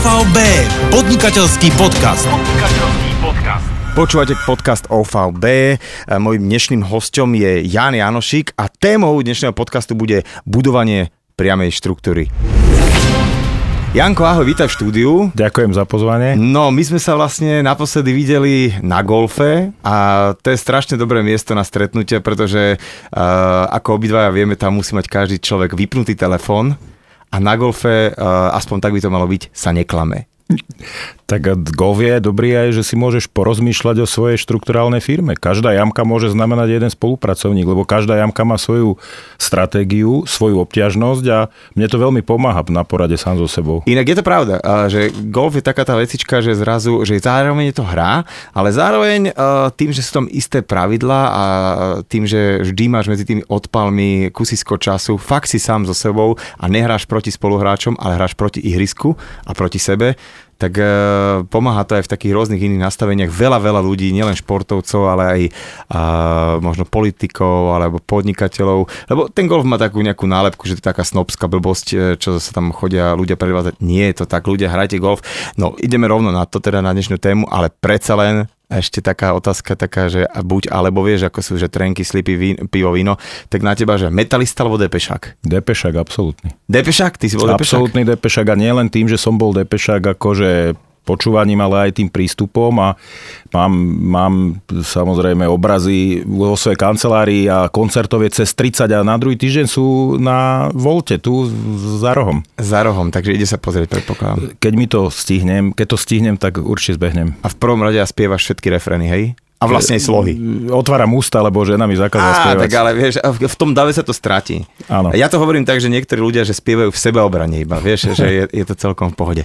OVB, podnikateľský podcast. Počúvate podcast OVB. Mojím dnešným hostom je Jan Janošik a témou dnešného podcastu bude budovanie priamej štruktúry. Janko, ahoj, vítaj v štúdiu. Ďakujem za pozvanie. No, my sme sa vlastne naposledy videli na golfe a to je strašne dobré miesto na stretnutie, pretože uh, ako obidvaja vieme, tam musí mať každý človek vypnutý telefón a na golfe, uh, aspoň tak by to malo byť, sa neklame. Tak golf je dobrý aj, že si môžeš porozmýšľať o svojej štrukturálnej firme. Každá jamka môže znamenať jeden spolupracovník, lebo každá jamka má svoju stratégiu, svoju obťažnosť a mne to veľmi pomáha na porade sám so sebou. Inak je to pravda, že golf je taká tá vecička, že zrazu, že zároveň je to hra, ale zároveň tým, že sú tam isté pravidlá a tým, že vždy máš medzi tými odpalmi kusisko času, fakt si sám so sebou a nehráš proti spoluhráčom, ale hráš proti ihrisku a proti sebe, tak e, pomáha to aj v takých rôznych iných nastaveniach. Veľa, veľa ľudí, nielen športovcov, ale aj e, možno politikov alebo podnikateľov. Lebo ten golf má takú nejakú nálepku, že to je taká snobská blbosť, e, čo sa tam chodia ľudia predvázať. Nie je to tak, ľudia, hrajte golf. No, ideme rovno na to teda na dnešnú tému, ale predsa len ešte taká otázka taká, že buď alebo vieš, ako sú, že trenky, slipy, vín, pivo, víno, tak na teba, že metalista alebo depešák? Depešák, absolútny. Depešák? Ty si bol depešák? Absolútny depešák a nie len tým, že som bol depešák akože počúvaním, ale aj tým prístupom a mám, mám samozrejme obrazy vo svojej kancelárii a koncertov je cez 30 a na druhý týždeň sú na Volte, tu za rohom. Za rohom, takže ide sa pozrieť, predpokladám. Keď mi to stihnem, keď to stihnem, tak určite zbehnem. A v prvom rade spievaš všetky refrény, hej? A vlastne aj slohy. Otváram ústa, lebo žena mi zakázala spievať. tak ale vieš, v tom dave sa to stratí. Áno. Ja to hovorím tak, že niektorí ľudia, že spievajú v sebeobrane iba, vieš, že je, je to celkom v pohode.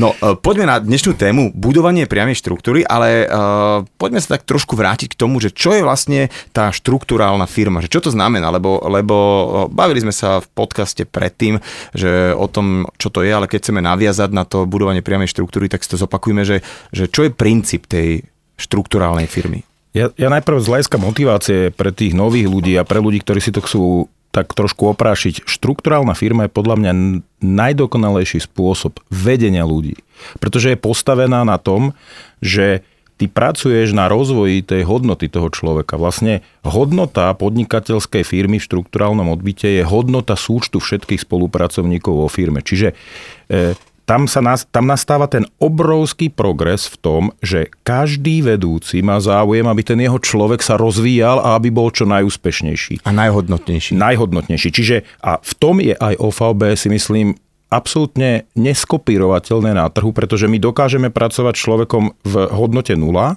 No, e, poďme na dnešnú tému, budovanie priamej štruktúry, ale uh, poďme sa tak trošku vrátiť k tomu, že čo je vlastne tá štruktúrálna firma, že čo to znamená, lebo, lebo e, bavili sme sa v podcaste predtým, že o tom, čo to je, ale keď chceme naviazať na to budovanie priamej štruktúry, tak si to zopakujme, že, že čo je princíp tej štruktúrálnej firmy? Ja, ja najprv z motivácie pre tých nových ľudí a pre ľudí, ktorí si to chcú tak trošku oprášiť. Štruktúrálna firma je podľa mňa najdokonalejší spôsob vedenia ľudí. Pretože je postavená na tom, že ty pracuješ na rozvoji tej hodnoty toho človeka. Vlastne hodnota podnikateľskej firmy v štruktúrálnom odbyte je hodnota súčtu všetkých spolupracovníkov vo firme. Čiže e, tam, sa nás, tam nastáva ten obrovský progres v tom, že každý vedúci má záujem, aby ten jeho človek sa rozvíjal a aby bol čo najúspešnejší. A najhodnotnejší. Najhodnotnejší. Čiže a v tom je aj OVB si myslím absolútne neskopírovateľné na trhu, pretože my dokážeme pracovať s človekom v hodnote nula,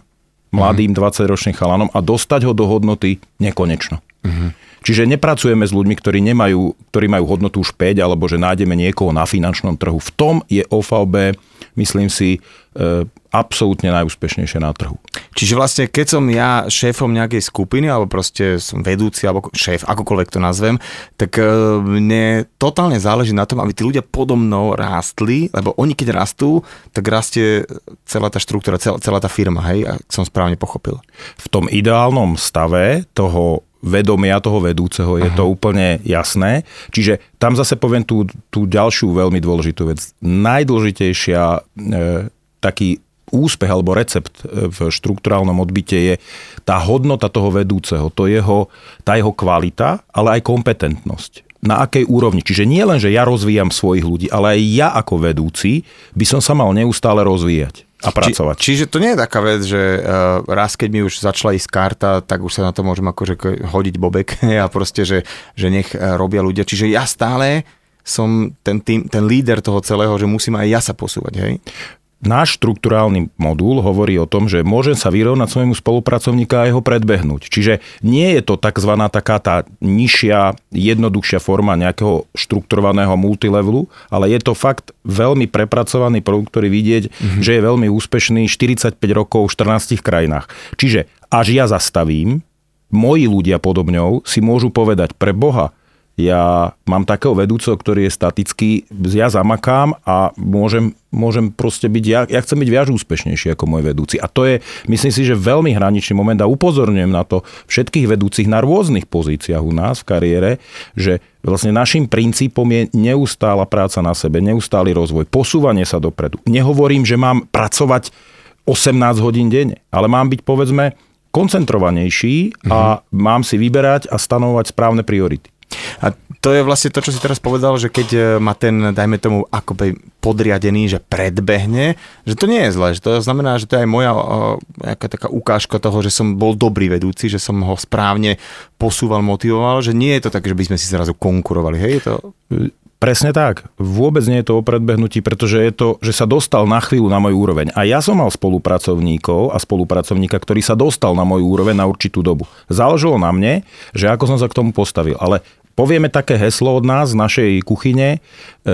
mladým 20-ročným chalanom a dostať ho do hodnoty nekonečno. Uh-huh. Čiže nepracujeme s ľuďmi, ktorí, nemajú, ktorí majú hodnotu už 5, alebo že nájdeme niekoho na finančnom trhu. V tom je OVB, myslím si, e, absolútne najúspešnejšie na trhu. Čiže vlastne, keď som ja šéfom nejakej skupiny, alebo proste som vedúci, alebo šéf, akokoľvek to nazvem, tak e, mne totálne záleží na tom, aby tí ľudia podo mnou rástli, lebo oni keď rastú, tak rastie celá tá štruktúra, celá, celá tá firma, hej, ak som správne pochopil. V tom ideálnom stave toho vedomia toho vedúceho, je Aha. to úplne jasné. Čiže tam zase poviem tú, tú ďalšiu veľmi dôležitú vec. Najdôležitejšia e, taký úspech alebo recept e, v štruktúrálnom odbyte je tá hodnota toho vedúceho, to jeho, tá jeho kvalita, ale aj kompetentnosť na akej úrovni. Čiže nie len, že ja rozvíjam svojich ľudí, ale aj ja ako vedúci by som sa mal neustále rozvíjať a pracovať. Či, čiže to nie je taká vec, že uh, raz keď mi už začala ísť karta, tak už sa na to môžem akože hodiť bobek a proste, že, že nech uh, robia ľudia. Čiže ja stále som ten, tým, ten líder toho celého, že musím aj ja sa posúvať, hej? Náš štruktúrálny modul hovorí o tom, že môžem sa vyrovnať svojmu spolupracovníka a jeho predbehnúť. Čiže nie je to tzv. taká tá nižšia, jednoduchšia forma nejakého štrukturovaného multilevelu, ale je to fakt veľmi prepracovaný produkt, ktorý vidieť, mm-hmm. že je veľmi úspešný 45 rokov v 14 krajinách. Čiže až ja zastavím, moji ľudia podobňou si môžu povedať pre Boha, ja mám takého vedúceho, ktorý je statický, ja zamakám a môžem, môžem proste byť, ja, ja chcem byť viac úspešnejší ako môj vedúci. A to je, myslím si, že veľmi hraničný moment a upozorňujem na to všetkých vedúcich na rôznych pozíciách u nás v kariére, že Vlastne našim princípom je neustála práca na sebe, neustály rozvoj, posúvanie sa dopredu. Nehovorím, že mám pracovať 18 hodín denne, ale mám byť povedzme koncentrovanejší a mm-hmm. mám si vyberať a stanovať správne priority. A to je vlastne to, čo si teraz povedal, že keď e, ma ten, dajme tomu, akoby podriadený, že predbehne, že to nie je zlé, že to znamená, že to je aj moja nejaká taká ukážka toho, že som bol dobrý vedúci, že som ho správne posúval, motivoval, že nie je to tak, že by sme si zrazu konkurovali, hej, je to... Presne tak. Vôbec nie je to o predbehnutí, pretože je to, že sa dostal na chvíľu na môj úroveň. A ja som mal spolupracovníkov a spolupracovníka, ktorý sa dostal na môj úroveň na určitú dobu. Záležalo na mne, že ako som sa k tomu postavil. Ale povieme také heslo od nás, z našej kuchyne, e,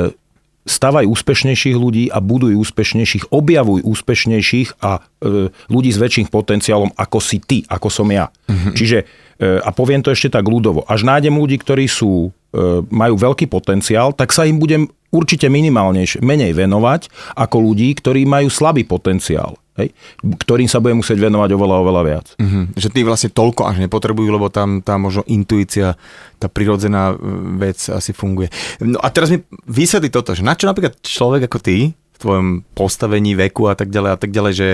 stavaj úspešnejších ľudí a buduj úspešnejších, objavuj úspešnejších a e, ľudí s väčším potenciálom ako si ty, ako som ja. Mm-hmm. Čiže, e, a poviem to ešte tak ľudovo, až nájdem ľudí, ktorí sú majú veľký potenciál, tak sa im budem určite minimálne menej venovať ako ľudí, ktorí majú slabý potenciál. Hej, ktorým sa bude musieť venovať oveľa, oveľa viac. Mm-hmm. Že tí vlastne toľko až nepotrebujú, lebo tam tá možno intuícia, tá prirodzená e, vec asi funguje. No a teraz mi vysvetli toto, že na čo napríklad človek ako ty, v tvojom postavení, veku a tak ďalej a tak ďalej, že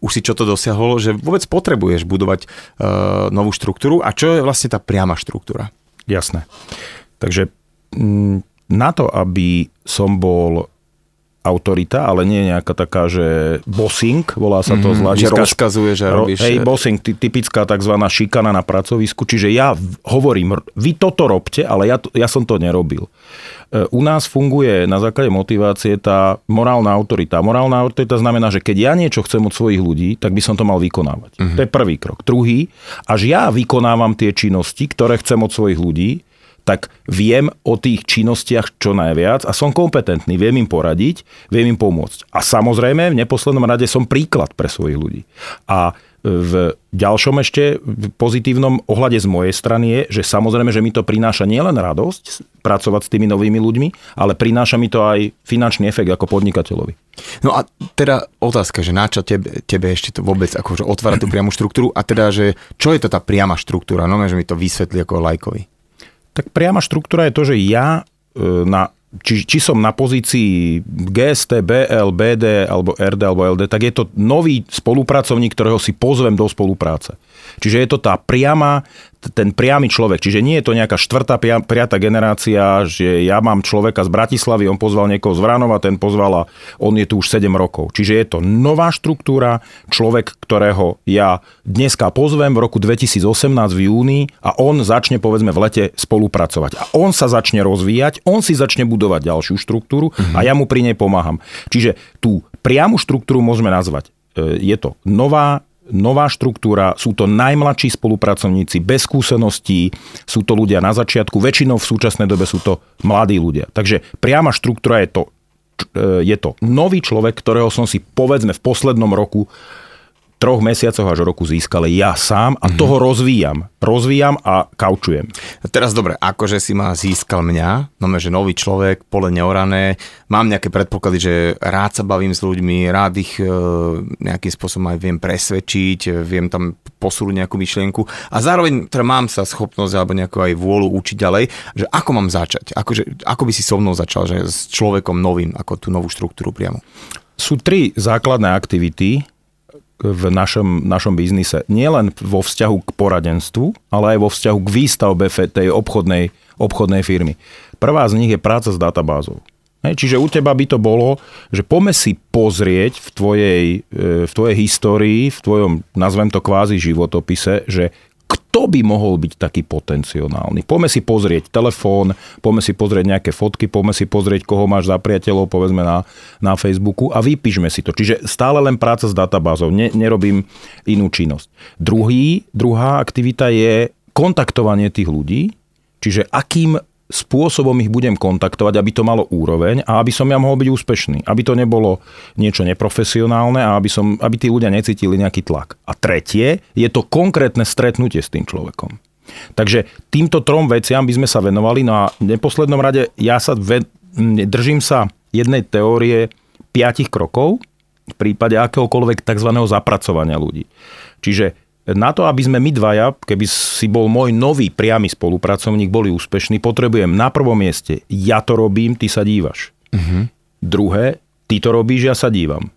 už si čo to dosiahol, že vôbec potrebuješ budovať uh, novú štruktúru a čo je vlastne tá priama štruktúra? Jasné. Takže mm, na to, aby som bol autorita, ale nie nejaká taká, že bossing, volá sa to mm-hmm, z hľadiska. Že rozkazuje, že robíš... Hej, bossing, typická tzv. šikana na pracovisku, čiže ja hovorím, vy toto robte, ale ja, ja som to nerobil. E, u nás funguje na základe motivácie tá morálna autorita. Morálna autorita znamená, že keď ja niečo chcem od svojich ľudí, tak by som to mal vykonávať. Mm-hmm. To je prvý krok. Druhý, až ja vykonávam tie činnosti, ktoré chcem od svojich ľudí, tak viem o tých činnostiach čo najviac a som kompetentný, viem im poradiť, viem im pomôcť. A samozrejme, v neposlednom rade som príklad pre svojich ľudí. A v ďalšom ešte pozitívnom ohľade z mojej strany je, že samozrejme, že mi to prináša nielen radosť pracovať s tými novými ľuďmi, ale prináša mi to aj finančný efekt ako podnikateľovi. No a teda otázka, že na čo tebe, tebe ešte to vôbec akože otvára tú priamu štruktúru a teda, že čo je to tá priama štruktúra? No, že mi to vysvetlí ako lajkovi. Tak priama štruktúra je to, že ja e, na či, či som na pozícii GST, BL, BD alebo RD alebo LD, tak je to nový spolupracovník, ktorého si pozvem do spolupráce. Čiže je to tá priama, ten priamy človek. Čiže nie je to nejaká štvrtá, priata generácia, že ja mám človeka z Bratislavy, on pozval niekoho z Vranova, ten pozval a on je tu už 7 rokov. Čiže je to nová štruktúra, človek, ktorého ja dneska pozvem v roku 2018 v júni a on začne povedzme v lete spolupracovať. A on sa začne rozvíjať, on si začne budovať ďalšiu štruktúru a ja mu pri nej pomáham. Čiže tú priamu štruktúru môžeme nazvať e, je to nová nová štruktúra, sú to najmladší spolupracovníci bez skúseností, sú to ľudia na začiatku, väčšinou v súčasnej dobe sú to mladí ľudia. Takže priama štruktúra je to, e, je to nový človek, ktorého som si povedzme v poslednom roku troch mesiacoch až roku získal ja sám a mm-hmm. toho rozvíjam. Rozvíjam a kaučujem. Teraz dobre, akože si ma získal mňa, no že nový človek, pole neorané, mám nejaké predpoklady, že rád sa bavím s ľuďmi, rád ich e, nejakým spôsobom aj viem presvedčiť, viem tam posúť nejakú myšlienku a zároveň teda mám sa schopnosť alebo nejakú aj vôľu učiť ďalej, že ako mám začať, akože, ako by si so mnou začal, že s človekom novým, ako tú novú štruktúru priamo. Sú tri základné aktivity, v našom, našom biznise. Nielen vo vzťahu k poradenstvu, ale aj vo vzťahu k výstavbe tej obchodnej, obchodnej firmy. Prvá z nich je práca s databázou. Čiže u teba by to bolo, že pome si pozrieť v tvojej, e, v tvojej histórii, v tvojom, nazvem to kvázi životopise, že kto by mohol byť taký potenciálny. Poďme si pozrieť telefón, poďme si pozrieť nejaké fotky, poďme si pozrieť, koho máš za priateľov, povedzme na, na Facebooku a vypíšme si to. Čiže stále len práca s databázou, ne, nerobím inú činnosť. Druhý, druhá aktivita je kontaktovanie tých ľudí, čiže akým spôsobom ich budem kontaktovať, aby to malo úroveň a aby som ja mohol byť úspešný. Aby to nebolo niečo neprofesionálne a aby, som, aby tí ľudia necítili nejaký tlak. A tretie, je to konkrétne stretnutie s tým človekom. Takže týmto trom veciam by sme sa venovali. No a v neposlednom rade ja sa ve, držím sa jednej teórie piatich krokov v prípade akéhokoľvek tzv. zapracovania ľudí. Čiže na to, aby sme my dvaja, keby si bol môj nový priamy spolupracovník, boli úspešní, potrebujem na prvom mieste, ja to robím, ty sa dívaš. Uh-huh. Druhé, ty to robíš, ja sa dívam.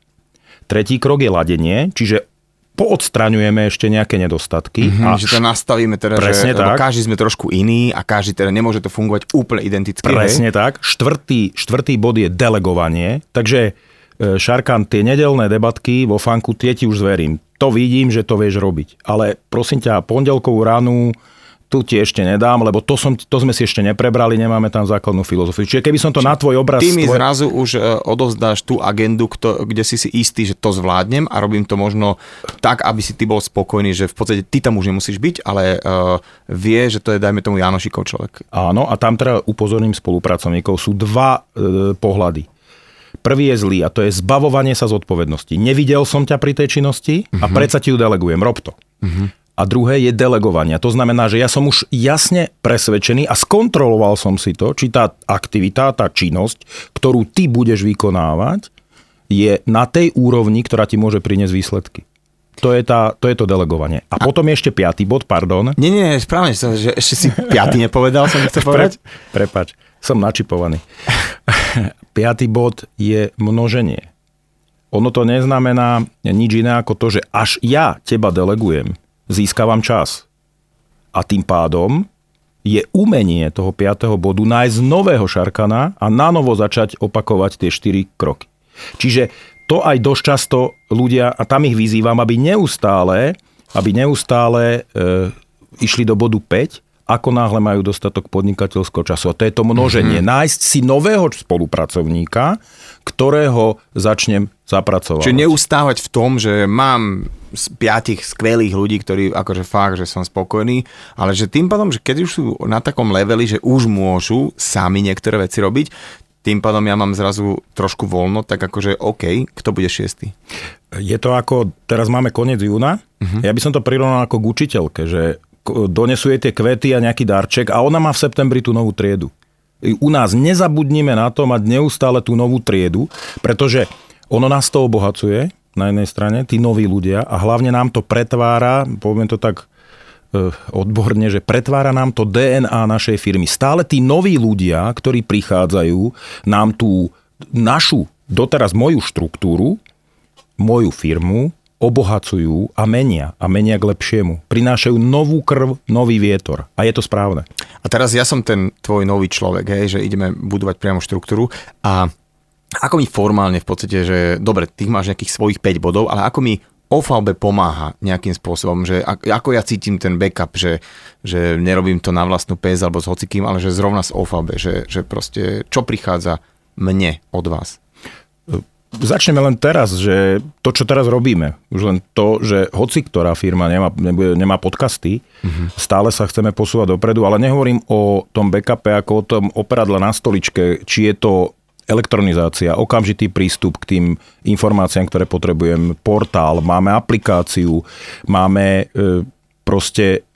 Tretí krok je ladenie, čiže poodstraňujeme ešte nejaké nedostatky. Mm-hmm, a že to nastavíme teda, presne že, tak. každý sme trošku iný a každý teda nemôže to fungovať úplne identicky. Presne hej? tak. Štvrtý, štvrtý bod je delegovanie, takže e, Šarkan, tie nedelné debatky vo fanku, tie ti už zverím to vidím, že to vieš robiť. Ale prosím ťa, pondelkovú ránu tu ti ešte nedám, lebo to, som, to sme si ešte neprebrali, nemáme tam základnú filozofiu. Čiže keby som to Čiže na tvoj obraz... Ty mi tvoj... zrazu už e, odovzdáš tú agendu, kto, kde si si istý, že to zvládnem a robím to možno tak, aby si ty bol spokojný, že v podstate ty tam už nemusíš byť, ale uh, vie, že to je, dajme tomu, Janošikov človek. Áno, a tam teda upozorním spolupracovníkov, sú dva uh, pohľady. Prvý je zlý a to je zbavovanie sa zodpovednosti. Nevidel som ťa pri tej činnosti a uh-huh. predsa ti ju delegujem, rob to. Uh-huh. A druhé je delegovanie. To znamená, že ja som už jasne presvedčený a skontroloval som si to, či tá aktivita, tá činnosť, ktorú ty budeš vykonávať, je na tej úrovni, ktorá ti môže priniesť výsledky. To je, tá, to je to delegovanie. A, a potom je ešte piatý bod, pardon. Nie, nie, správne, že ešte si piatý nepovedal, som chcel povedať. Pre, prepač, som načipovaný. Piatý bod je množenie. Ono to neznamená nič iné ako to, že až ja teba delegujem, získavam čas. A tým pádom je umenie toho piatého bodu nájsť nového šarkana a nanovo začať opakovať tie štyri kroky. Čiže to aj dosť často ľudia, a tam ich vyzývam, aby neustále, aby neustále e, išli do bodu 5 ako náhle majú dostatok podnikateľského času. A to je to množenie. Mm-hmm. Nájsť si nového spolupracovníka, ktorého začnem zapracovať. Čiže neustávať v tom, že mám z piatich skvelých ľudí, ktorí akože fakt, že som spokojný, ale že tým pádom, že keď už sú na takom leveli, že už môžu sami niektoré veci robiť, tým pádom ja mám zrazu trošku voľno, tak akože OK, kto bude šiestý? Je to ako, teraz máme koniec júna, uh-huh. ja by som to prirovnal ako k učiteľke, že donesú jej tie kvety a nejaký darček a ona má v septembri tú novú triedu. U nás nezabudnime na to mať neustále tú novú triedu, pretože ono nás to obohacuje na jednej strane, tí noví ľudia a hlavne nám to pretvára, poviem to tak e, odborne, že pretvára nám to DNA našej firmy. Stále tí noví ľudia, ktorí prichádzajú, nám tú našu, doteraz moju štruktúru, moju firmu obohacujú a menia. A menia k lepšiemu. Prinášajú novú krv, nový vietor. A je to správne. A teraz ja som ten tvoj nový človek, hej, že ideme budovať priamo štruktúru a ako mi formálne v podstate, že dobre, ty máš nejakých svojich 5 bodov, ale ako mi OVB pomáha nejakým spôsobom, že ako ja cítim ten backup, že, že nerobím to na vlastnú pes alebo s hocikým, ale že zrovna z OVB, že, že proste čo prichádza mne od vás? Začneme len teraz, že to, čo teraz robíme, už len to, že hoci ktorá firma nemá, nebude, nemá podcasty, uh-huh. stále sa chceme posúvať dopredu, ale nehovorím o tom backupe ako o tom operadle na stoličke, či je to elektronizácia, okamžitý prístup k tým informáciám, ktoré potrebujem, portál, máme aplikáciu, máme e, proste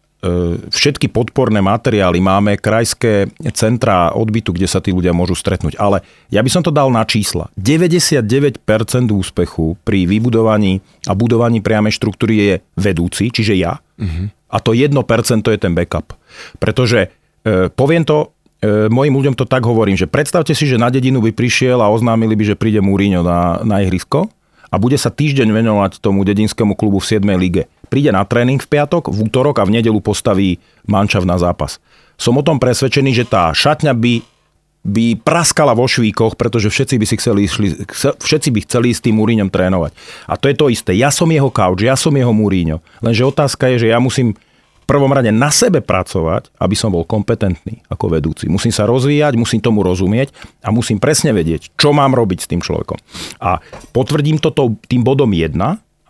všetky podporné materiály, máme krajské centrá odbytu, kde sa tí ľudia môžu stretnúť. Ale ja by som to dal na čísla. 99% úspechu pri vybudovaní a budovaní priamej štruktúry je vedúci, čiže ja. Uh-huh. A to 1% je ten backup. Pretože e, poviem to, e, mojim ľuďom to tak hovorím, že predstavte si, že na dedinu by prišiel a oznámili by, že príde Múriňo na, na ihrisko a bude sa týždeň venovať tomu dedinskému klubu v 7. lige príde na tréning v piatok, v útorok a v nedelu postaví mančav na zápas. Som o tom presvedčený, že tá šatňa by by praskala vo švíkoch, pretože všetci by si chceli, šli, všetci by chceli s tým Múriňom trénovať. A to je to isté. Ja som jeho couch, ja som jeho Múriňo. Lenže otázka je, že ja musím v prvom rade na sebe pracovať, aby som bol kompetentný ako vedúci. Musím sa rozvíjať, musím tomu rozumieť a musím presne vedieť, čo mám robiť s tým človekom. A potvrdím toto tým bodom 1,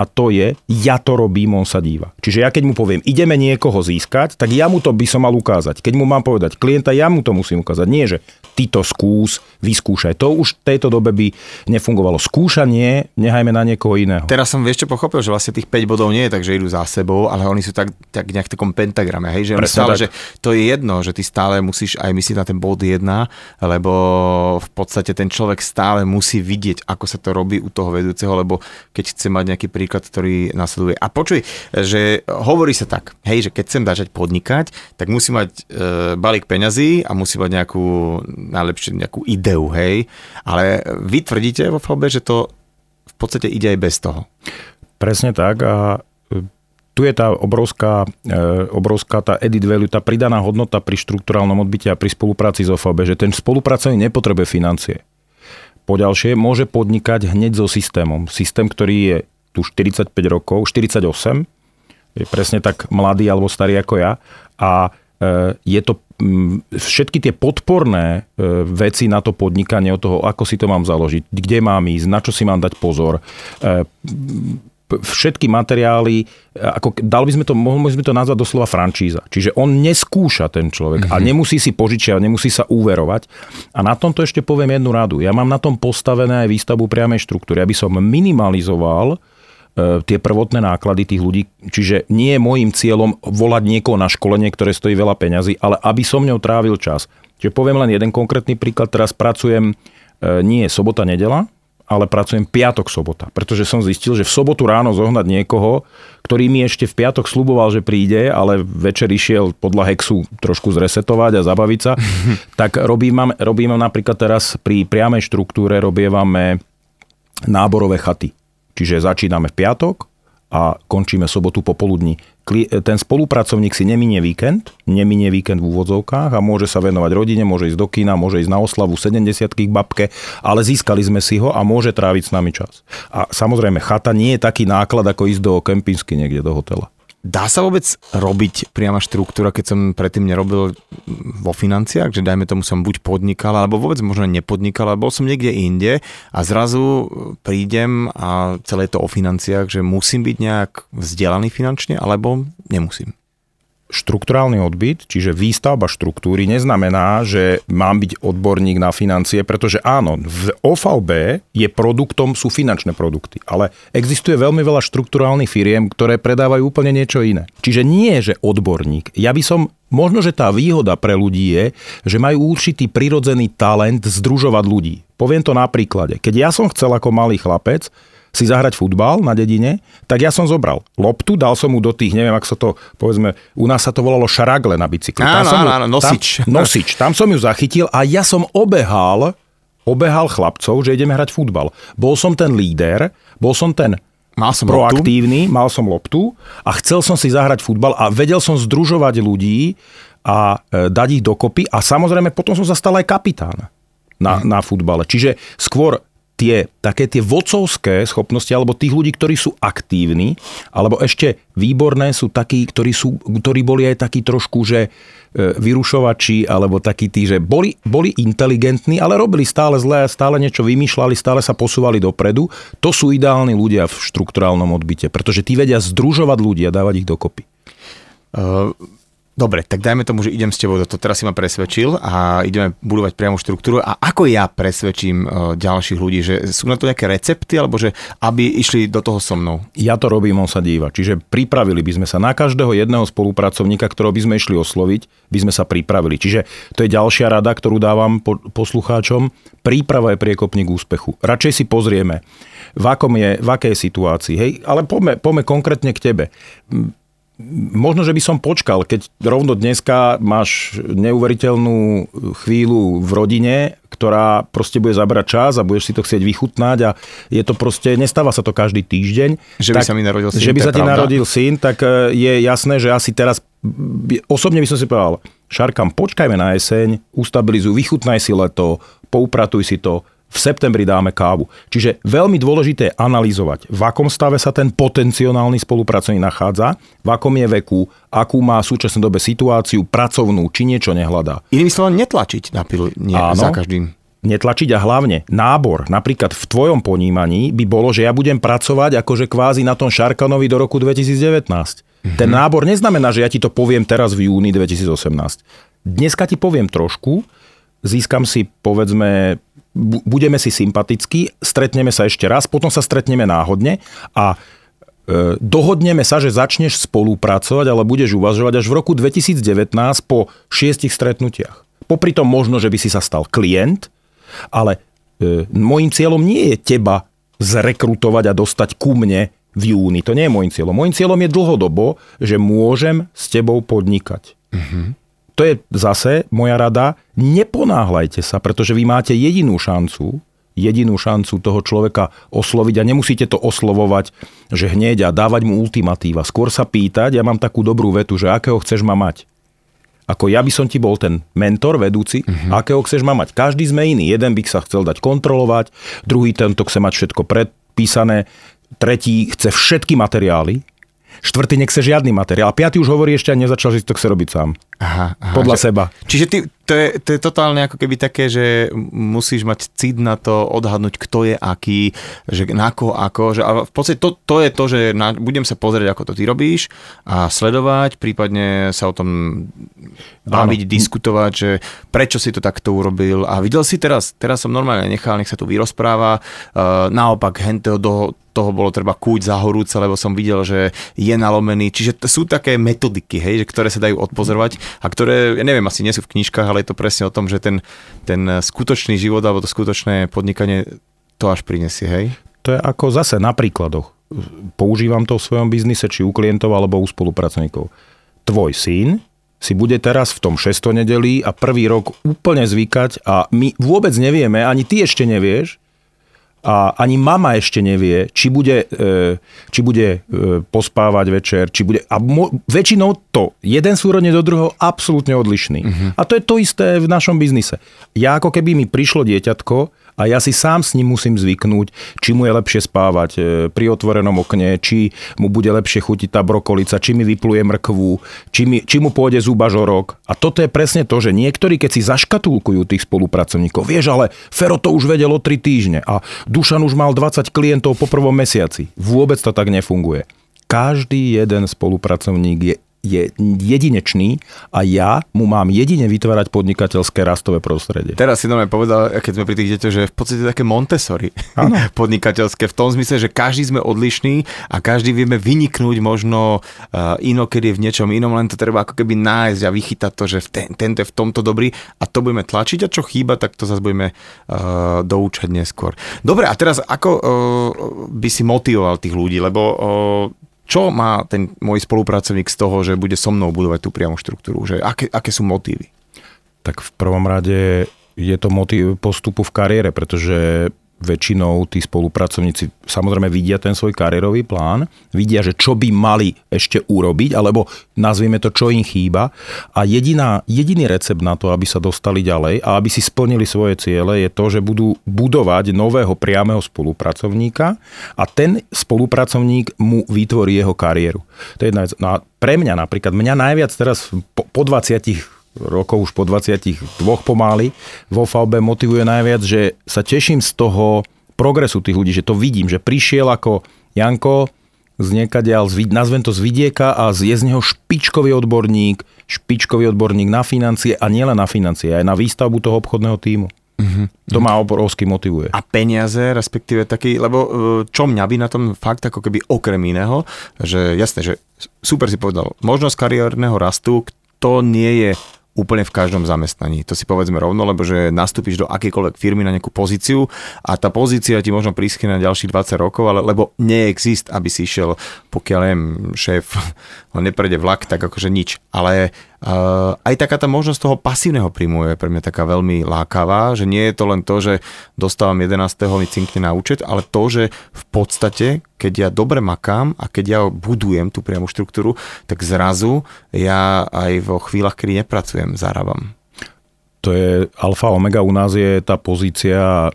a to je, ja to robím, on sa díva. Čiže ja keď mu poviem, ideme niekoho získať, tak ja mu to by som mal ukázať. Keď mu mám povedať klienta, ja mu to musím ukázať. Nie, že ty to skús, vyskúšaj. To už v tejto dobe by nefungovalo. Skúšanie nechajme na niekoho iného. Teraz som vieš čo pochopil, že vlastne tých 5 bodov nie je tak, že idú za sebou, ale oni sú tak, tak nejak v takom pentagrame. Hej? Že stále, že to je jedno, že ty stále musíš aj myslieť na ten bod 1, lebo v podstate ten človek stále musí vidieť, ako sa to robí u toho vedúceho, lebo keď chce mať nejaký príklad príklad, ktorý nasleduje. A počuj, že hovorí sa tak, hej, že keď chcem začať podnikať, tak musí mať e, balík peňazí a musí mať nejakú, najlepšie nejakú ideu, hej. Ale vy tvrdíte vo FLB, že to v podstate ide aj bez toho. Presne tak a e, tu je tá obrovská, e, obrovská tá edit value, tá pridaná hodnota pri štruktúrálnom odbyte a pri spolupráci s OFB, že ten spolupracovník nepotrebuje financie. Poďalšie, môže podnikať hneď so systémom. Systém, ktorý je tu 45 rokov, 48, je presne tak mladý alebo starý ako ja a e, je to všetky tie podporné e, veci na to podnikanie od toho, ako si to mám založiť, kde mám ísť, na čo si mám dať pozor, e, všetky materiály, ako dal by sme to, mohli by sme to nazvať doslova frančíza. Čiže on neskúša ten človek mm-hmm. a mhm. nemusí si požičiať, nemusí sa úverovať. A na tomto ešte poviem jednu radu. Ja mám na tom postavené aj výstavbu priamej štruktúry, aby som minimalizoval e, tie prvotné náklady tých ľudí. Čiže nie je môjim cieľom volať niekoho na školenie, ktoré stojí veľa peňazí, ale aby som ňou trávil čas. Čiže poviem len jeden konkrétny príklad. Teraz pracujem e, nie sobota, nedela, ale pracujem piatok, sobota. Pretože som zistil, že v sobotu ráno zohnať niekoho, ktorý mi ešte v piatok sluboval, že príde, ale večer išiel podľa Hexu trošku zresetovať a zabaviť sa, tak robím, robím napríklad teraz pri priamej štruktúre robievame náborové chaty. Čiže začíname v piatok, a končíme sobotu popoludní. Ten spolupracovník si neminie víkend, neminie víkend v úvodzovkách a môže sa venovať rodine, môže ísť do kina, môže ísť na oslavu 70 babke, ale získali sme si ho a môže tráviť s nami čas. A samozrejme, chata nie je taký náklad, ako ísť do kempinsky niekde do hotela. Dá sa vôbec robiť priama štruktúra, keď som predtým nerobil vo financiách, že dajme tomu som buď podnikal, alebo vôbec možno nepodnikal, alebo bol som niekde inde a zrazu prídem a celé to o financiách, že musím byť nejak vzdelaný finančne, alebo nemusím štrukturálny odbyt, čiže výstavba štruktúry, neznamená, že mám byť odborník na financie, pretože áno, v OVB je produktom, sú finančné produkty, ale existuje veľmi veľa štrukturálnych firiem, ktoré predávajú úplne niečo iné. Čiže nie že odborník. Ja by som Možno, že tá výhoda pre ľudí je, že majú určitý prirodzený talent združovať ľudí. Poviem to na príklade. Keď ja som chcel ako malý chlapec si zahrať futbal na dedine, tak ja som zobral loptu, dal som mu do tých, neviem, ak sa to, povedzme, u nás sa to volalo šaragle na bicykli. Áno, áno, áno, nosič. Tam, nosič, tam som ju zachytil a ja som obehal, obehal chlapcov, že ideme hrať futbal. Bol som ten líder, bol som ten Mal som proaktívny, loptu. mal som loptu a chcel som si zahrať futbal a vedel som združovať ľudí a e, dať ich dokopy a samozrejme potom som sa stal aj kapitán na, hmm. na futbale. Čiže skôr tie také tie vodcovské schopnosti, alebo tých ľudí, ktorí sú aktívni, alebo ešte výborné sú takí, ktorí, sú, ktorí boli aj takí trošku, že e, vyrušovači, alebo takí tí, že boli, boli inteligentní, ale robili stále zlé, stále niečo vymýšľali, stále sa posúvali dopredu. To sú ideálni ľudia v štruktúrálnom odbyte, pretože tí vedia združovať ľudí a dávať ich dokopy. Uh Dobre, tak dajme tomu, že idem s tebou do toho. Teraz si ma presvedčil a ideme budovať priamu štruktúru. A ako ja presvedčím uh, ďalších ľudí, že sú na to nejaké recepty, alebo že aby išli do toho so mnou? Ja to robím, on sa díva. Čiže pripravili by sme sa na každého jedného spolupracovníka, ktorého by sme išli osloviť, by sme sa pripravili. Čiže to je ďalšia rada, ktorú dávam poslucháčom. Príprava je priekopník úspechu. Radšej si pozrieme, v, akom je, v akej situácii. Hej, ale poďme, poďme konkrétne k tebe možno, že by som počkal, keď rovno dneska máš neuveriteľnú chvíľu v rodine, ktorá proste bude zabrať čas a budeš si to chcieť vychutnať a je to proste, nestáva sa to každý týždeň. Že by tak, sa mi narodil syn, Že by sa ti pravda. narodil syn, tak e, je jasné, že asi teraz, osobne by som si povedal, Šarkam, počkajme na jeseň, ustabilizuj, vychutnaj si leto, poupratuj si to, v septembri dáme kávu. Čiže veľmi dôležité je analyzovať, v akom stave sa ten potenciálny spolupracovník nachádza, v akom je veku, akú má v súčasnej dobe situáciu, pracovnú, či niečo nehľadá. Inými slovami, netlačiť na pilu nie, Áno, za každým netlačiť a hlavne nábor, napríklad v tvojom ponímaní by bolo, že ja budem pracovať akože kvázi na tom Šarkanovi do roku 2019. Mm-hmm. Ten nábor neznamená, že ja ti to poviem teraz v júni 2018. Dneska ti poviem trošku, získam si povedzme budeme si sympatickí, stretneme sa ešte raz, potom sa stretneme náhodne a e, dohodneme sa, že začneš spolupracovať, ale budeš uvažovať až v roku 2019 po šiestich stretnutiach. Popri tom možno, že by si sa stal klient, ale e, môjim cieľom nie je teba zrekrutovať a dostať ku mne v júni. To nie je môjim cieľom. Môjim cieľom je dlhodobo, že môžem s tebou podnikať. Uh-huh. To je zase moja rada. Neponáhľajte sa, pretože vy máte jedinú šancu, jedinú šancu toho človeka osloviť a nemusíte to oslovovať, že hneď a dávať mu ultimatíva. Skôr sa pýtať, ja mám takú dobrú vetu, že akého chceš ma mať. Ako ja by som ti bol ten mentor, vedúci, uh-huh. akého chceš ma mať. Každý sme iný. Jeden by sa chcel dať kontrolovať, druhý tento chce mať všetko predpísané, tretí chce všetky materiály, štvrtý nechce žiadny materiál, a piatý už hovorí ešte a nezačal, že to chce robiť sám. Aha, aha, Podľa že, seba. Čiže ty, to, je, to je totálne ako keby také, že musíš mať cit na to, odhadnúť, kto je aký, že na ko ako. Že, a v podstate to, to je to, že na, budem sa pozrieť, ako to ty robíš a sledovať, prípadne sa o tom baviť, Áno. diskutovať, že prečo si to takto urobil. A videl si teraz, teraz som normálne nechal, nech sa tu vyrozpráva. Uh, naopak, henteo do, toho bolo treba kúť za horúce, lebo som videl, že je nalomený. Čiže to sú také metodiky, hej, že ktoré sa dajú odpozorovať a ktoré, ja neviem, asi nie sú v knižkách, ale je to presne o tom, že ten, ten skutočný život alebo to skutočné podnikanie to až prinesie, hej? To je ako zase na príkladoch. Používam to v svojom biznise, či u klientov alebo u spolupracovníkov. Tvoj syn si bude teraz v tom 600 nedelí a prvý rok úplne zvykať a my vôbec nevieme, ani ty ešte nevieš, a ani mama ešte nevie, či bude, e, či bude e, pospávať večer, či bude... A mo, väčšinou to, jeden súrodne do druhého absolútne odlišný. Uh-huh. A to je to isté v našom biznise. Ja ako keby mi prišlo dieťatko, a ja si sám s ním musím zvyknúť, či mu je lepšie spávať e, pri otvorenom okne, či mu bude lepšie chutiť tá brokolica, či mi vypluje mrkvu, či, mi, či mu pôjde zúbažorok. A toto je presne to, že niektorí, keď si zaškatulkujú tých spolupracovníkov, vieš, ale Fero to už vedelo 3 týždne a Dušan už mal 20 klientov po prvom mesiaci. Vôbec to tak nefunguje. Každý jeden spolupracovník je je jedinečný a ja mu mám jedine vytvárať podnikateľské rastové prostredie. Teraz si dobre povedal, keď sme pri tých deťoch, že v podstate také Montessori podnikateľské, v tom zmysle, že každý sme odlišný a každý vieme vyniknúť možno uh, inokedy v niečom inom, len to treba ako keby nájsť a vychytať to, že ten, tento je v tomto dobrý a to budeme tlačiť a čo chýba, tak to zase budeme uh, doučať neskôr. Dobre, a teraz ako uh, by si motivoval tých ľudí, lebo uh, čo má ten môj spolupracovník z toho, že bude so mnou budovať tú priamu štruktúru? Že aké, aké sú motívy? Tak v prvom rade je to motív postupu v kariére, pretože väčšinou tí spolupracovníci samozrejme vidia ten svoj kariérový plán, vidia, že čo by mali ešte urobiť, alebo nazvieme to, čo im chýba. A jediná, jediný recept na to, aby sa dostali ďalej a aby si splnili svoje ciele, je to, že budú budovať nového priamého spolupracovníka a ten spolupracovník mu vytvorí jeho kariéru. To je jedna vec. No a pre mňa napríklad, mňa najviac teraz po, po 20 rokov, už po 22 pomáli, vo VB motivuje najviac, že sa teším z toho progresu tých ľudí, že to vidím, že prišiel ako Janko z niekadiaľ, nazvem to z vidieka a je z neho špičkový odborník, špičkový odborník na financie a nielen na financie, aj na výstavbu toho obchodného týmu. Mm-hmm. To ma obrovsky motivuje. A peniaze, respektíve taký, lebo e, čo mňa by na tom fakt ako keby okrem iného, že jasné, že super si povedal, možnosť kariérneho rastu, to nie je úplne v každom zamestnaní. To si povedzme rovno, lebo že nastúpiš do akejkoľvek firmy na nejakú pozíciu a tá pozícia ti možno prísky na ďalších 20 rokov, ale lebo neexist, aby si išiel, pokiaľ neviem, šéf, neprejde vlak, tak akože nič. Ale aj taká tá možnosť toho pasívneho príjmu je pre mňa taká veľmi lákavá, že nie je to len to, že dostávam 11. mi cinkne na účet, ale to, že v podstate, keď ja dobre makám a keď ja budujem tú priamu štruktúru, tak zrazu ja aj vo chvíľach, kedy nepracujem, zarábam. To je alfa omega, u nás je tá pozícia,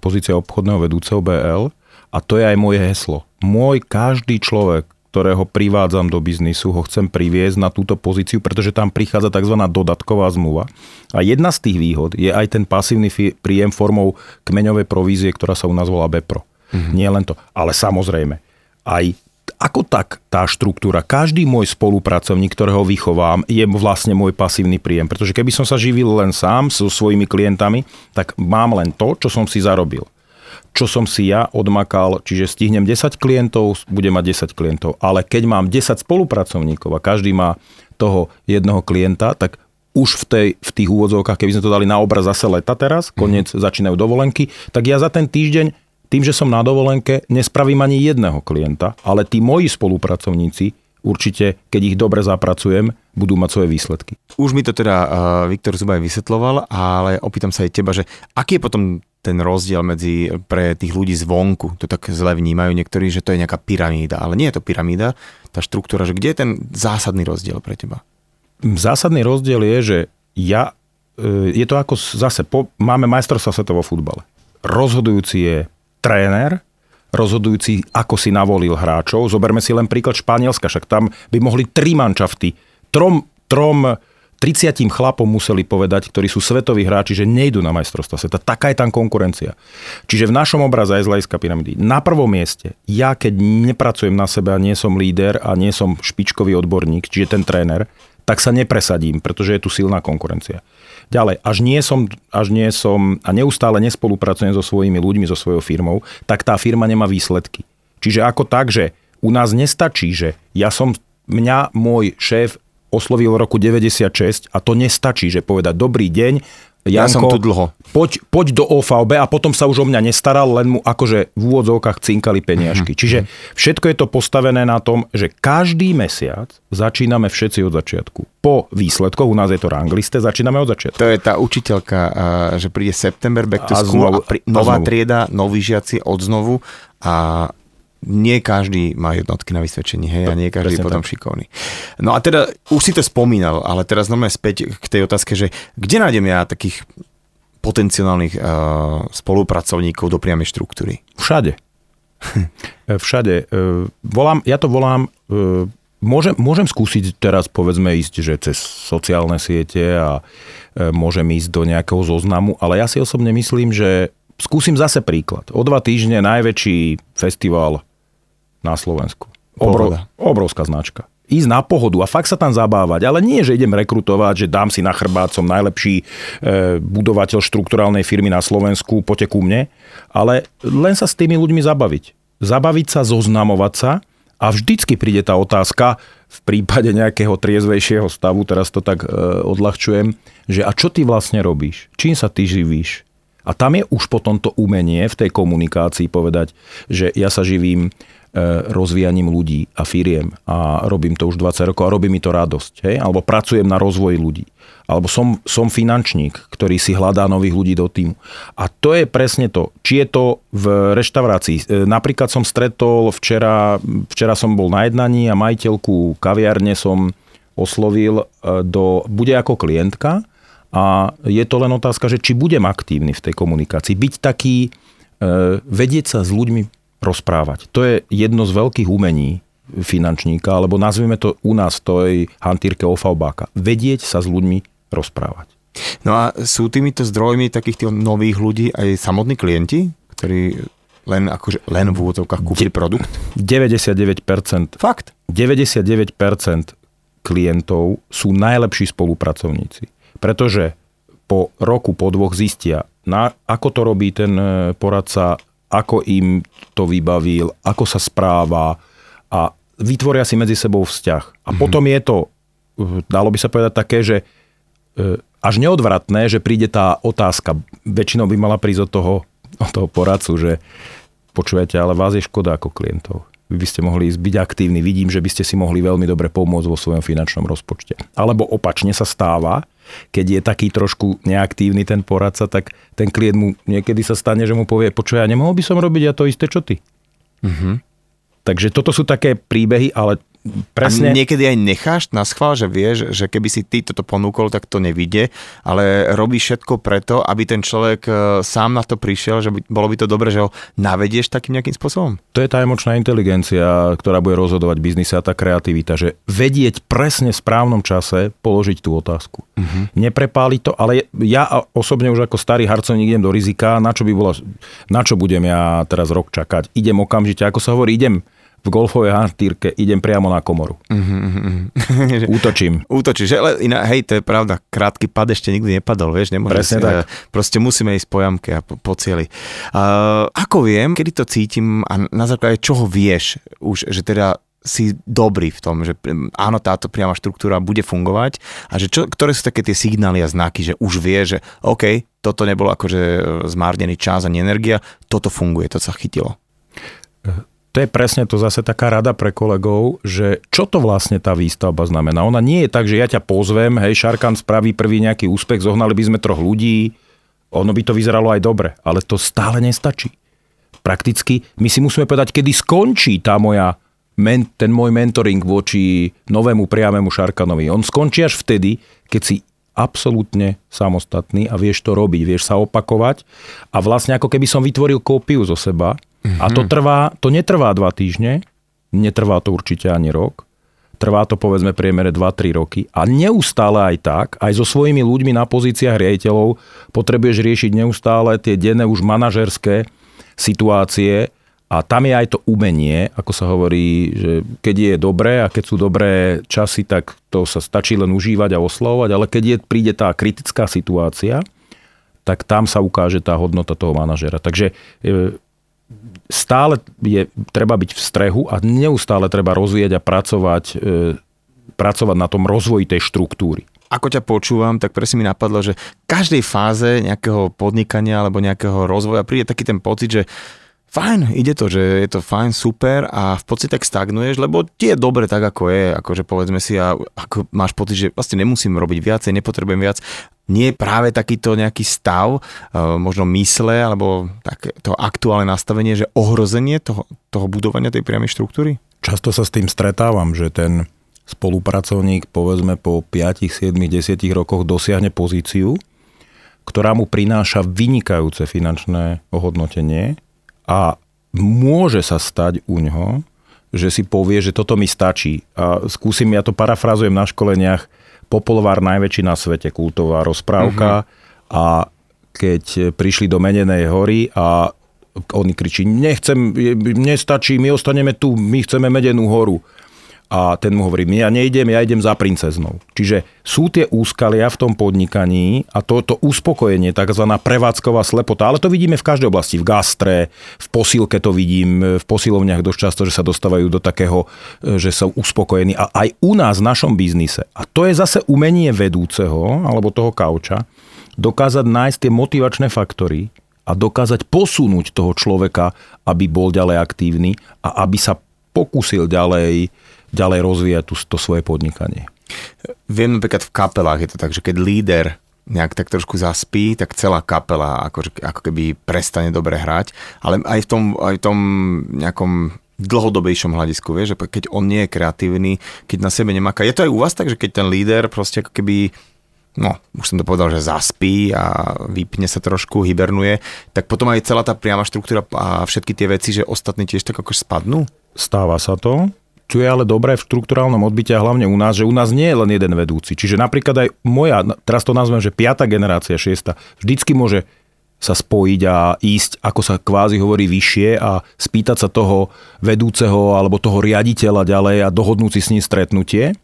pozícia obchodného vedúceho BL a to je aj moje heslo. Môj každý človek, ktorého privádzam do biznisu, ho chcem priviesť na túto pozíciu, pretože tam prichádza tzv. dodatková zmluva. A jedna z tých výhod je aj ten pasívny príjem formou kmeňovej provízie, ktorá sa u nás volá BEPRO. Mm-hmm. Nie len to, ale samozrejme, aj ako tak tá štruktúra, každý môj spolupracovník, ktorého vychovám, je vlastne môj pasívny príjem. Pretože keby som sa živil len sám so svojimi klientami, tak mám len to, čo som si zarobil čo som si ja odmakal, čiže stihnem 10 klientov, budem mať 10 klientov. Ale keď mám 10 spolupracovníkov a každý má toho jedného klienta, tak už v, tej, v tých úvodzovkách, keby sme to dali na obraz zase leta teraz, koniec mm-hmm. začínajú dovolenky, tak ja za ten týždeň tým, že som na dovolenke, nespravím ani jedného klienta, ale tí moji spolupracovníci určite, keď ich dobre zapracujem, budú mať svoje výsledky. Už mi to teda uh, Viktor Zubaj vysvetloval, ale opýtam sa aj teba, že aký je potom ten rozdiel medzi pre tých ľudí zvonku, to tak zle vnímajú niektorí, že to je nejaká pyramída, ale nie je to pyramída, tá štruktúra, že kde je ten zásadný rozdiel pre teba? Zásadný rozdiel je, že ja, e, je to ako zase, po, máme majstrovstvo sveta vo futbale. Rozhodujúci je tréner, rozhodujúci, ako si navolil hráčov. Zoberme si len príklad Španielska, však tam by mohli tri mančafty, trom, trom 30 chlapom museli povedať, ktorí sú svetoví hráči, že nejdú na majstrovstva sveta. Taká je tam konkurencia. Čiže v našom obraze aj z hľadiska pyramidy. Na prvom mieste, ja keď nepracujem na sebe a nie som líder a nie som špičkový odborník, čiže ten tréner, tak sa nepresadím, pretože je tu silná konkurencia. Ďalej, až nie som, až nie som a neustále nespolupracujem so svojimi ľuďmi, so svojou firmou, tak tá firma nemá výsledky. Čiže ako tak, že u nás nestačí, že ja som, mňa môj šéf oslovil v roku 96 a to nestačí, že povedať dobrý deň, Janko, ja som tu dlho. Poď, poď do OVB a potom sa už o mňa nestaral, len mu akože v úvodzovkách cinkali peniažky. Mm-hmm. Čiže všetko je to postavené na tom, že každý mesiac začíname všetci od začiatku. Po výsledkoch, u nás je to ranglisté, začíname od začiatku. To je tá učiteľka, že príde september back to school a, znovu, a pri, nová a znovu. trieda, noví žiaci od znovu a nie každý má jednotky na vysvedčení, hej, a nie každý je potom tak. šikovný. No a teda, už si to spomínal, ale teraz normálne späť k tej otázke, že kde nájdem ja takých potenciálnych uh, spolupracovníkov do priamej štruktúry? Všade. Všade. Uh, volám, ja to volám, uh, môžem, môžem skúsiť teraz povedzme ísť, že cez sociálne siete a uh, môžem ísť do nejakého zoznamu, ale ja si osobne myslím, že skúsim zase príklad. O dva týždne najväčší festival na Slovensku. Obrov, obrovská značka. Ísť na pohodu a fakt sa tam zabávať, ale nie, že idem rekrutovať, že dám si na chrbát, som najlepší e, budovateľ štrukturálnej firmy na Slovensku, poďte ku mne, ale len sa s tými ľuďmi zabaviť. Zabaviť sa, zoznamovať sa a vždycky príde tá otázka, v prípade nejakého triezvejšieho stavu, teraz to tak e, odľahčujem, že a čo ty vlastne robíš? Čím sa ty živíš? A tam je už potom to umenie v tej komunikácii povedať, že ja sa živím E, rozvíjaním ľudí a firiem a robím to už 20 rokov a robí mi to radosť. Hej? Alebo pracujem na rozvoji ľudí. Alebo som, som finančník, ktorý si hľadá nových ľudí do týmu. A to je presne to. Či je to v reštaurácii. E, napríklad som stretol včera, včera som bol na jednaní a majiteľku kaviarne som oslovil e, do, bude ako klientka a je to len otázka, že či budem aktívny v tej komunikácii. Byť taký, vedieť sa s ľuďmi rozprávať. To je jedno z veľkých umení finančníka, alebo nazvime to u nás to je hantírke Ofaubáka. Vedieť sa s ľuďmi rozprávať. No a sú týmito zdrojmi takých nových ľudí aj samotní klienti, ktorí len, akože, len v úvodzovkách kúpili produkt? 99%. Fakt? 99% klientov sú najlepší spolupracovníci. Pretože po roku, po dvoch zistia, na, ako to robí ten e, poradca ako im to vybavil, ako sa správa a vytvoria si medzi sebou vzťah. A mm-hmm. potom je to, dalo by sa povedať také, že e, až neodvratné, že príde tá otázka, väčšinou by mala prísť od toho, od toho poradcu, že počujete, ale vás je škoda ako klientov vy by ste mohli byť aktívni. Vidím, že by ste si mohli veľmi dobre pomôcť vo svojom finančnom rozpočte. Alebo opačne sa stáva, keď je taký trošku neaktívny ten poradca, tak ten klient mu niekedy sa stane, že mu povie, počuj, ja nemohol by som robiť ja to isté, čo ty. Uh-huh. Takže toto sú také príbehy, ale Presne. A niekedy aj necháš na schvál, že vieš, že keby si ty toto ponúkol, tak to nevidie, ale robíš všetko preto, aby ten človek e, sám na to prišiel, že by, bolo by to dobre, že ho navedieš takým nejakým spôsobom? To je tá emočná inteligencia, ktorá bude rozhodovať biznise a tá kreativita, že vedieť presne v správnom čase položiť tú otázku. Uh-huh. Neprepáliť to, ale ja osobne už ako starý harcovník idem do rizika, na čo by bola, na čo budem ja teraz rok čakať? Idem okamžite, ako sa hovorí, idem v golfovej hantírke idem priamo na komoru. Uh-huh, Útočím. Útočíš, ale iná, hej, to je pravda, krátky pad ešte nikdy nepadol, vieš, nemôže Presne si, tak. Proste musíme ísť po jamke a po, po cieli. Uh, ako viem, kedy to cítim a na základe čoho vieš už, že teda si dobrý v tom, že áno, táto priama štruktúra bude fungovať a že čo, ktoré sú také tie signály a znaky, že už vie, že OK, toto nebolo akože zmárnený čas ani energia, toto funguje, to sa chytilo. To je presne to zase taká rada pre kolegov, že čo to vlastne tá výstavba znamená. Ona nie je tak, že ja ťa pozvem, hej, Šarkan spraví prvý nejaký úspech, zohnali by sme troch ľudí, ono by to vyzeralo aj dobre, ale to stále nestačí. Prakticky my si musíme povedať, kedy skončí tá moja men, ten môj mentoring voči novému priamému Šarkanovi. On skončí až vtedy, keď si absolútne samostatný a vieš to robiť, vieš sa opakovať a vlastne ako keby som vytvoril kópiu zo seba mm-hmm. a to mhm. trvá, to netrvá dva týždne, netrvá to určite ani rok, trvá to povedzme priemere 2-3 roky a neustále aj tak, aj so svojimi ľuďmi na pozíciách riaditeľov potrebuješ riešiť neustále tie denné už manažerské situácie a tam je aj to umenie, ako sa hovorí, že keď je dobré a keď sú dobré časy, tak to sa stačí len užívať a oslovovať, ale keď je, príde tá kritická situácia, tak tam sa ukáže tá hodnota toho manažera. Takže e, stále je treba byť v strehu a neustále treba rozvíjať a pracovať, e, pracovať na tom rozvoji tej štruktúry. Ako ťa počúvam, tak presne mi napadlo, že v každej fáze nejakého podnikania alebo nejakého rozvoja príde taký ten pocit, že fajn, ide to, že je to fajn, super a v podstate tak stagnuješ, lebo ti je dobre tak, ako je, akože povedzme si a ako máš pocit, že vlastne nemusím robiť viacej, nepotrebujem viac. Nie je práve takýto nejaký stav, e, možno mysle, alebo to aktuálne nastavenie, že ohrozenie toho, toho budovania tej priamej štruktúry? Často sa s tým stretávam, že ten spolupracovník povedzme po 5, 7, 10 rokoch dosiahne pozíciu, ktorá mu prináša vynikajúce finančné ohodnotenie a môže sa stať u ňoho, že si povie, že toto mi stačí. A skúsim, ja to parafrazujem na školeniach, Popolvár najväčší na svete, kultová rozprávka uh-huh. a keď prišli do Menenej hory a oni kričí, nechcem, nestačí, my ostaneme tu, my chceme Medenú horu a ten mu hovorí, ja nejdem, ja idem za princeznou. Čiže sú tie úskalia v tom podnikaní a to, to uspokojenie, tzv. prevádzková slepota, ale to vidíme v každej oblasti, v gastre, v posilke to vidím, v posilovniach dosť často, že sa dostávajú do takého, e, že sú uspokojení a aj u nás v našom biznise. A to je zase umenie vedúceho, alebo toho kauča, dokázať nájsť tie motivačné faktory, a dokázať posunúť toho človeka, aby bol ďalej aktívny a aby sa pokúsil ďalej ďalej rozvíjať tú, to svoje podnikanie. Viem napríklad v kapelách je to tak, že keď líder nejak tak trošku zaspí, tak celá kapela ako, ako keby prestane dobre hrať, ale aj v tom, aj v tom nejakom dlhodobejšom hľadisku, vieš, že keď on nie je kreatívny, keď na sebe nemáka. Je to aj u vás tak, že keď ten líder proste ako keby no, už som to povedal, že zaspí a vypne sa trošku, hibernuje, tak potom aj celá tá priama štruktúra a všetky tie veci, že ostatní tiež tak akož spadnú? Stáva sa to čo je ale dobré v štruktúrálnom odbyte a hlavne u nás, že u nás nie je len jeden vedúci. Čiže napríklad aj moja, teraz to nazvem, že piata generácia, šiesta, vždycky môže sa spojiť a ísť, ako sa kvázi hovorí, vyššie a spýtať sa toho vedúceho alebo toho riaditeľa ďalej a dohodnúť si s ním stretnutie. E,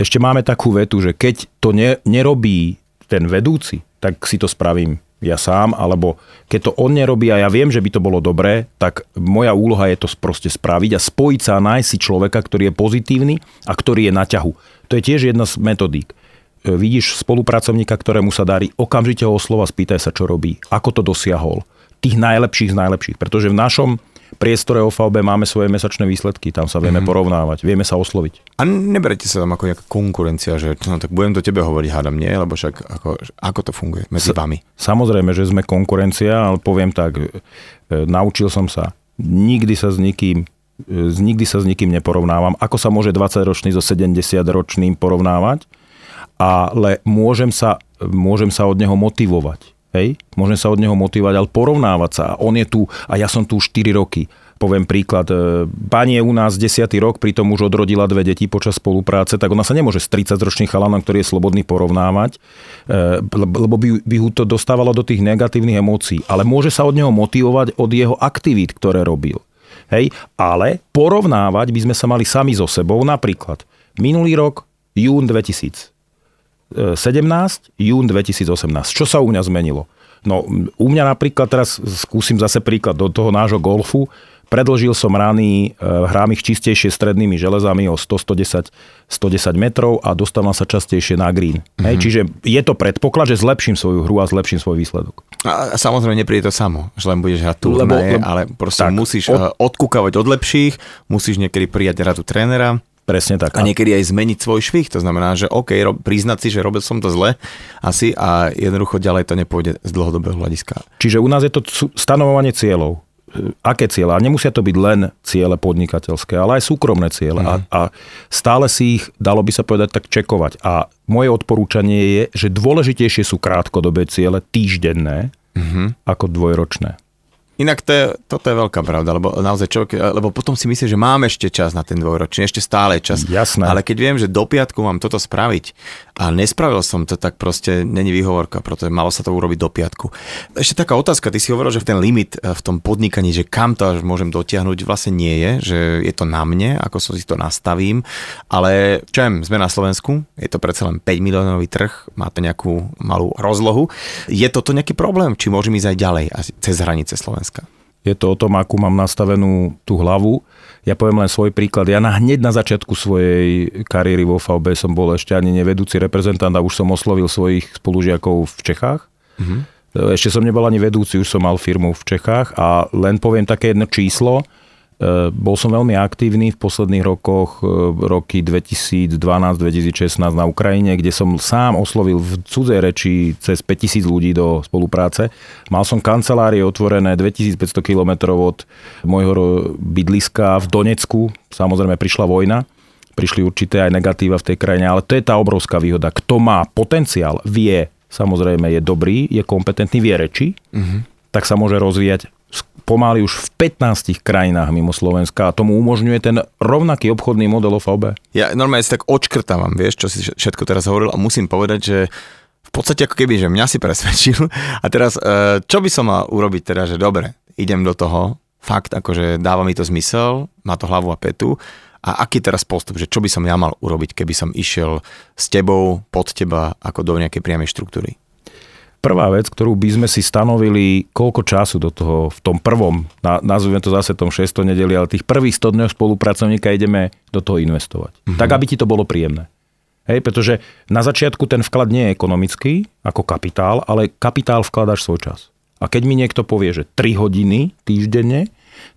ešte máme takú vetu, že keď to nerobí ten vedúci, tak si to spravím ja sám, alebo keď to on nerobí a ja viem, že by to bolo dobré, tak moja úloha je to proste spraviť a spojiť sa a nájsť si človeka, ktorý je pozitívny a ktorý je na ťahu. To je tiež jedna z metodík. E, vidíš spolupracovníka, ktorému sa darí, okamžite ho slova spýtaj sa, čo robí, ako to dosiahol. Tých najlepších z najlepších, pretože v našom priestore OVB máme svoje mesačné výsledky, tam sa vieme mm-hmm. porovnávať, vieme sa osloviť. A neberete sa tam ako nejaká konkurencia, že no, tak budem do tebe hovoriť, hádam nie, lebo však ako, ako to funguje medzi S- vami? Samozrejme, že sme konkurencia, ale poviem tak, e, naučil som sa, nikdy sa s nikým e, nikdy sa s nikým neporovnávam. Ako sa môže 20-ročný so 70-ročným porovnávať? Ale môžem sa, môžem sa od neho motivovať. Hej? Môžem sa od neho motivovať, ale porovnávať sa. On je tu a ja som tu 4 roky. Poviem príklad, e, pani je u nás 10. rok, pritom už odrodila dve deti počas spolupráce, tak ona sa nemôže s 30-ročným chalanom, ktorý je slobodný, porovnávať, e, lebo by, by ho to dostávalo do tých negatívnych emócií. Ale môže sa od neho motivovať od jeho aktivít, ktoré robil. Hej? Ale porovnávať by sme sa mali sami so sebou. Napríklad, minulý rok, jún 2000 17, jún 2018. Čo sa u mňa zmenilo? No u mňa napríklad, teraz skúsim zase príklad do toho nášho golfu, predlžil som rany, e, hrám ich čistejšie strednými železami o 100, 110, 110 metrov a dostávam sa častejšie na green. Mm-hmm. Hej, čiže je to predpoklad, že zlepším svoju hru a zlepším svoj výsledok. A samozrejme nepríde to samo, že len budeš hrať tu, lebo, lebo, ale proste tak, musíš od... odkúkavať od lepších, musíš niekedy prijať radu trénera, Presne tak. A niekedy aj zmeniť svoj švih. To znamená, že OK, ro- priznať si, že robil som to zle asi a jednoducho ďalej to nepôjde z dlhodobého hľadiska. Čiže u nás je to stanovovanie cieľov. Aké cieľe? A nemusia to byť len ciele podnikateľské, ale aj súkromné ciele. Mm. A, a stále si ich, dalo by sa povedať, tak čekovať. A moje odporúčanie je, že dôležitejšie sú krátkodobé ciele, týždenné, mm-hmm. ako dvojročné. Inak to je, toto je veľká pravda, lebo naozaj človek, lebo potom si myslí, že mám ešte čas na ten dvojročný, ešte stále čas. Jasné. Ale keď viem, že do piatku mám toto spraviť a nespravil som to, tak proste není výhovorka, pretože malo sa to urobiť do piatku. Ešte taká otázka, ty si hovoril, že ten limit eh, v tom podnikaní, že kam to až môžem dotiahnuť, vlastne nie je, že je to na mne, ako som si to nastavím, ale čo viem, sme na Slovensku, je to predsa len 5 miliónový trh, má to nejakú malú rozlohu. Je toto nejaký problém, či môžem ísť aj ďalej, cez hranice Slovenska? Slovenska. Je to o tom, akú mám nastavenú tú hlavu. Ja poviem len svoj príklad. Ja na, hneď na začiatku svojej kariéry vo VB som bol ešte ani nevedúci reprezentant a už som oslovil svojich spolužiakov v Čechách. Mm-hmm. Ešte som nebol ani vedúci, už som mal firmu v Čechách a len poviem také jedno číslo. E, bol som veľmi aktívny v posledných rokoch, e, roky 2012-2016 na Ukrajine, kde som sám oslovil v cudzej reči cez 5000 ľudí do spolupráce. Mal som kancelárie otvorené 2500 km od môjho bydliska v Donecku. Samozrejme prišla vojna prišli určité aj negatíva v tej krajine, ale to je tá obrovská výhoda. Kto má potenciál, vie, samozrejme je dobrý, je kompetentný, vie reči, mm-hmm. tak sa môže rozvíjať pomaly už v 15 krajinách mimo Slovenska a tomu umožňuje ten rovnaký obchodný model OVB. Ja normálne si tak očkrtávam, vieš, čo si všetko teraz hovoril a musím povedať, že v podstate ako keby, že mňa si presvedčil a teraz e, čo by som mal urobiť teda, že dobre, idem do toho, fakt akože dáva mi to zmysel, má to hlavu a petu a aký teraz postup, že čo by som ja mal urobiť, keby som išiel s tebou, pod teba, ako do nejakej priamej štruktúry? Prvá vec, ktorú by sme si stanovili, koľko času do toho, v tom prvom, na, nazvime to zase tom 6. nedeli, ale tých prvých 100 dňoch spolupracovníka ideme do toho investovať. Uh-huh. Tak, aby ti to bolo príjemné. Hej, pretože na začiatku ten vklad nie je ekonomický, ako kapitál, ale kapitál vkladáš svoj čas. A keď mi niekto povie, že 3 hodiny týždenne,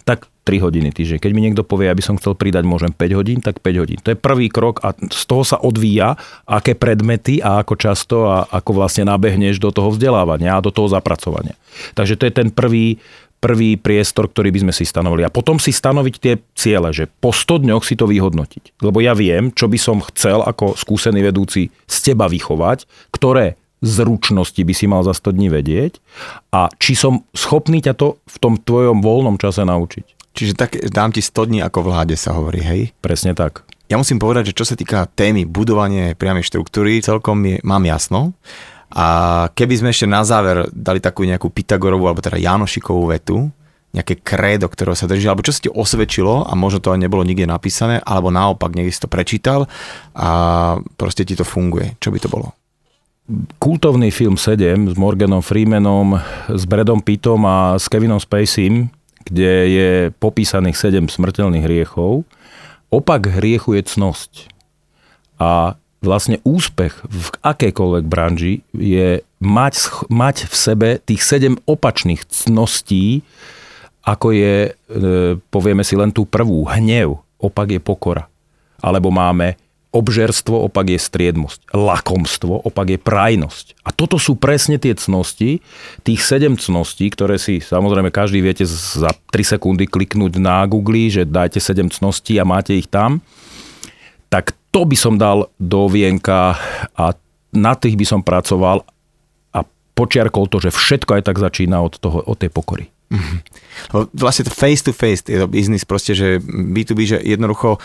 tak 3 hodiny týždeň. Keď mi niekto povie, aby som chcel pridať, môžem 5 hodín, tak 5 hodín. To je prvý krok a z toho sa odvíja, aké predmety a ako často a ako vlastne nabehneš do toho vzdelávania a do toho zapracovania. Takže to je ten prvý, prvý priestor, ktorý by sme si stanovili. A potom si stanoviť tie ciele, že po 100 dňoch si to vyhodnotiť. Lebo ja viem, čo by som chcel ako skúsený vedúci z teba vychovať, ktoré zručnosti by si mal za 100 dní vedieť a či som schopný ťa to v tom tvojom voľnom čase naučiť. Čiže tak dám ti 100 dní ako vláde sa hovorí, hej? Presne tak. Ja musím povedať, že čo sa týka témy budovanie priamej štruktúry, celkom je, mám jasno. A keby sme ešte na záver dali takú nejakú Pythagorovú alebo teda Janošikovú vetu, nejaké krédo, ktorého sa drží, alebo čo sa ti osvedčilo a možno to aj nebolo nikde napísané, alebo naopak niekde si to prečítal a proste ti to funguje. Čo by to bolo? Kultovný film 7 s Morganom Freemanom, s Bradom Pittom a s Kevinom Spaceym kde je popísaných 7 smrteľných hriechov. Opak hriechu je cnosť. A vlastne úspech v akejkoľvek branži je mať, mať v sebe tých 7 opačných cností, ako je, e, povieme si len tú prvú, hnev, opak je pokora. Alebo máme obžerstvo, opak je striednosť. Lakomstvo, opak je prajnosť. A toto sú presne tie cnosti, tých sedem cností, ktoré si samozrejme každý viete za 3 sekundy kliknúť na Google, že dajte sedem cností a máte ich tam. Tak to by som dal do vienka a na tých by som pracoval a počiarkol to, že všetko aj tak začína od, toho, od tej pokory. Mm-hmm. Vlastne to face to face je to biznis proste, že B2B, že jednoducho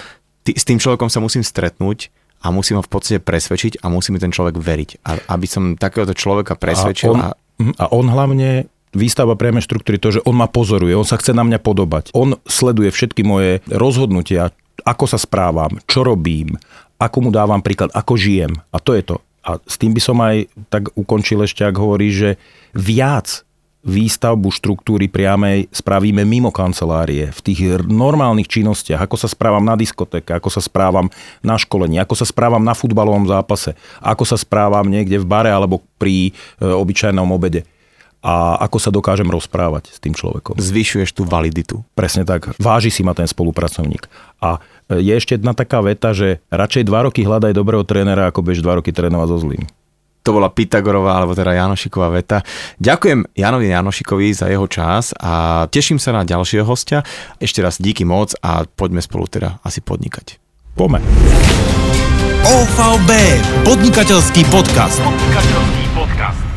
tý, s tým človekom sa musím stretnúť a musím ho v podstate presvedčiť a musí mi ten človek veriť. A, aby som takéhoto človeka presvedčil. A on, a... Mhm, a on hlavne výstava priame štruktúry to, že on ma pozoruje, on sa chce na mňa podobať. On sleduje všetky moje rozhodnutia, ako sa správam, čo robím, ako mu dávam príklad, ako žijem. A to je to. A s tým by som aj tak ukončil ešte, ak hovorí, že viac výstavbu štruktúry priamej spravíme mimo kancelárie, v tých normálnych činnostiach, ako sa správam na diskotéke, ako sa správam na školení, ako sa správam na futbalovom zápase, ako sa správam niekde v bare alebo pri e, obyčajnom obede a ako sa dokážem rozprávať s tým človekom. Zvyšuješ tú validitu. Presne tak. Váži si ma ten spolupracovník. A e, je ešte jedna taká veta, že radšej dva roky hľadaj dobrého trénera, ako bež dva roky trénovať so zlým. To bola Pythagorová, alebo teda Janošiková veta. Ďakujem Janovi Janošikovi za jeho čas a teším sa na ďalšieho hostia. Ešte raz díky moc a poďme spolu teda asi podnikať. Pome. OVB, podnikateľský podcast. Podnikateľský podcast.